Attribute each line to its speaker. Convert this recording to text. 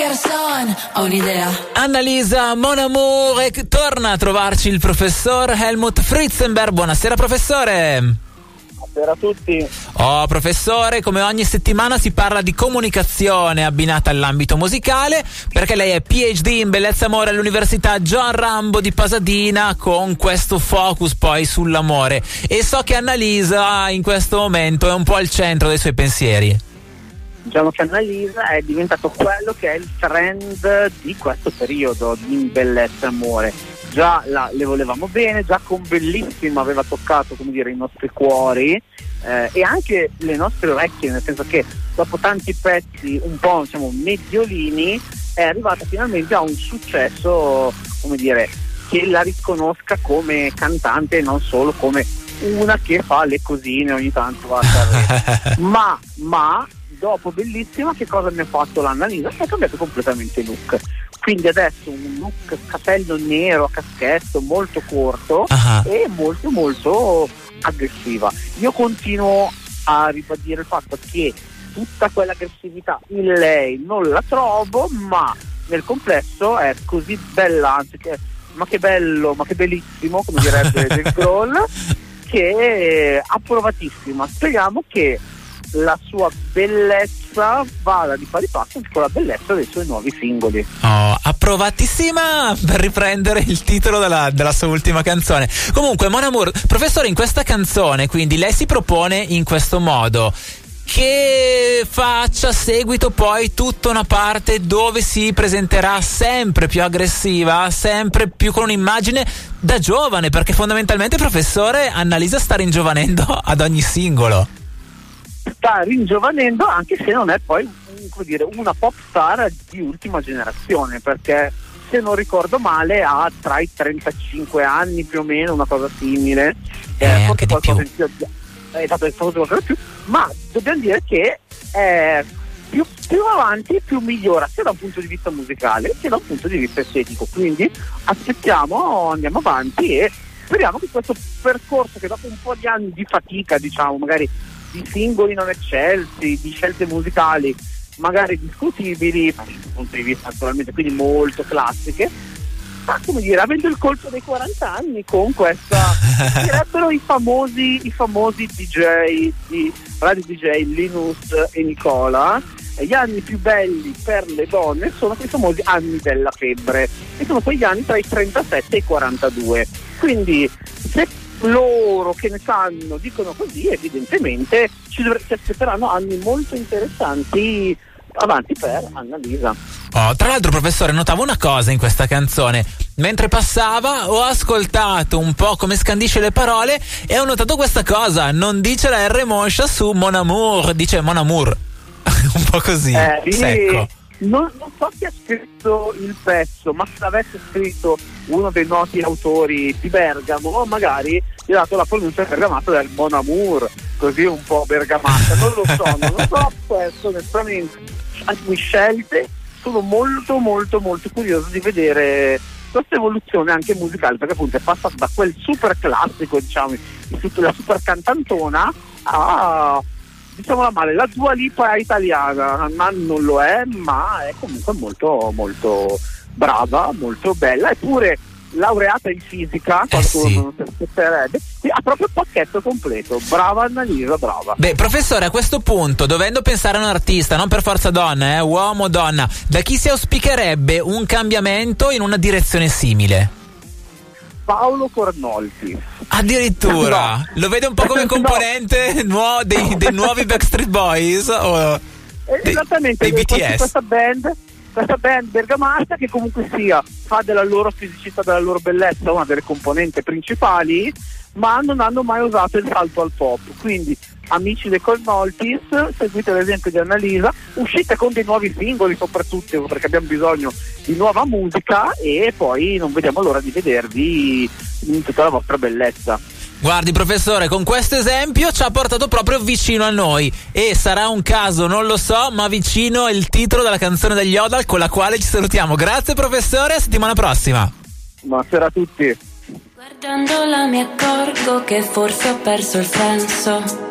Speaker 1: garçon, ho un'idea.
Speaker 2: Annalisa Mon Amour e torna a trovarci il professor Helmut Fritzenberg. Buonasera professore.
Speaker 3: Buonasera a tutti.
Speaker 2: Oh, professore, come ogni settimana si parla di comunicazione abbinata all'ambito musicale, perché lei è PhD in bellezza amore all'Università John Rambo di Pasadena con questo focus poi sull'amore. E so che Annalisa in questo momento è un po' al centro dei suoi pensieri.
Speaker 3: Diciamo che Annalisa è diventato quello che è il trend di questo periodo di bellezza e amore. Già la, le volevamo bene, già con Bellissima aveva toccato come dire, i nostri cuori eh, e anche le nostre orecchie, nel senso che dopo tanti pezzi un po' diciamo, mediolini è arrivata finalmente a un successo, come dire, che la riconosca come cantante e non solo come una che fa le cosine ogni tanto va a ma, ma dopo bellissima che cosa mi ha fatto l'Annalisa? Mi ha cambiato completamente il look. Quindi adesso un look capello nero a caschetto molto corto
Speaker 2: Ah.
Speaker 3: e molto molto aggressiva. Io continuo a ribadire il fatto che tutta quell'aggressività in lei non la trovo, ma nel complesso è così bella, anzi che ma che bello, ma che bellissimo, come direbbe Dave Grohl, che è approvatissima. Speriamo che la sua bellezza vada di pari passo con la bellezza dei suoi nuovi singoli.
Speaker 2: Oh, approvatissima per riprendere il titolo della, della sua ultima canzone. Comunque, Mon Amour, professore, in questa canzone, quindi lei si propone in questo modo che faccia seguito poi tutta una parte dove si presenterà sempre più aggressiva, sempre più con un'immagine da giovane, perché fondamentalmente, professore, Annalisa sta ringiovanendo ad ogni singolo.
Speaker 3: Sta ringiovanendo anche se non è poi dire, una pop star di ultima generazione, perché se non ricordo male ha tra i 35 anni più o meno, una cosa simile.
Speaker 2: Eh, anche di più.
Speaker 3: più. Eh, esatto, è stato qualcosa di più, ma dobbiamo dire che è più, più avanti più migliora sia da un punto di vista musicale che da un punto di vista estetico. Quindi aspettiamo, andiamo avanti e speriamo che questo percorso che dopo un po' di anni di fatica, diciamo, magari di singoli non eccelsi, di scelte musicali magari discutibili, dal punto di vista naturalmente quindi molto classiche, ma come dire, avendo il colpo dei 40 anni con questa, direbbero i famosi, i famosi DJ, di radio DJ Linus e Nicola, gli anni più belli per le donne sono quei famosi anni della febbre, e sono quegli anni tra i 37 e i 42. Quindi se loro che ne sanno dicono così, evidentemente ci, dovre- ci aspetteranno anni molto interessanti avanti per Annalisa.
Speaker 2: Oh, tra l'altro, professore, notavo una cosa in questa canzone. Mentre passava, ho ascoltato un po' come scandisce le parole e ho notato questa cosa. Non dice la R moscia su Mon Amour, dice Mon Amour. un po' così,
Speaker 3: Eh,
Speaker 2: secco.
Speaker 3: Non, non so chi ha scritto il pezzo, ma se l'avesse scritto uno dei noti autori di Bergamo, magari gli ha dato la pronuncia bergamata del Mon Amour, così un po' bergamata. Non lo so, non lo so, questo onestamente. Le scelte sono molto molto molto curioso di vedere questa evoluzione anche musicale, perché appunto è passata da quel super classico, diciamo, la super cantantona a diciamola male, la Dua Lipa è italiana, ma non lo è, ma è comunque molto molto brava, molto bella, eppure laureata in fisica, qualcuno
Speaker 2: sì.
Speaker 3: non si aspetterebbe, ha proprio il pacchetto completo, brava Annalisa, brava.
Speaker 2: Beh, professore, a questo punto, dovendo pensare a un artista, non per forza donna, eh, uomo o donna, da chi si auspicherebbe un cambiamento in una direzione simile?
Speaker 3: Paolo Cornolfi.
Speaker 2: Addirittura,
Speaker 3: No.
Speaker 2: lo vede un po' come
Speaker 3: No.
Speaker 2: componente nuo- dei, dei nuovi Backstreet Boys? O
Speaker 3: Eh,
Speaker 2: dei-
Speaker 3: Esattamente,
Speaker 2: dei BTS?
Speaker 3: Questa band, questa band bergamasca che comunque sia fa della loro fisicità, della loro bellezza una delle componenti principali, ma non hanno mai usato il salto al pop. Quindi amici dei Colnoltis, seguite l'esempio di Annalisa, uscite con dei nuovi singoli soprattutto perché abbiamo bisogno di nuova musica e poi non vediamo l'ora di vedervi in tutta la vostra bellezza.
Speaker 2: Guardi professore, con questo esempio ci ha portato proprio vicino a noi e sarà un caso, non lo so, ma vicino il titolo della canzone degli Odal con la quale ci salutiamo. Grazie professore, a settimana prossima.
Speaker 3: Buonasera a tutti.
Speaker 1: Guardandola mi accorgo che forse ho perso il senso.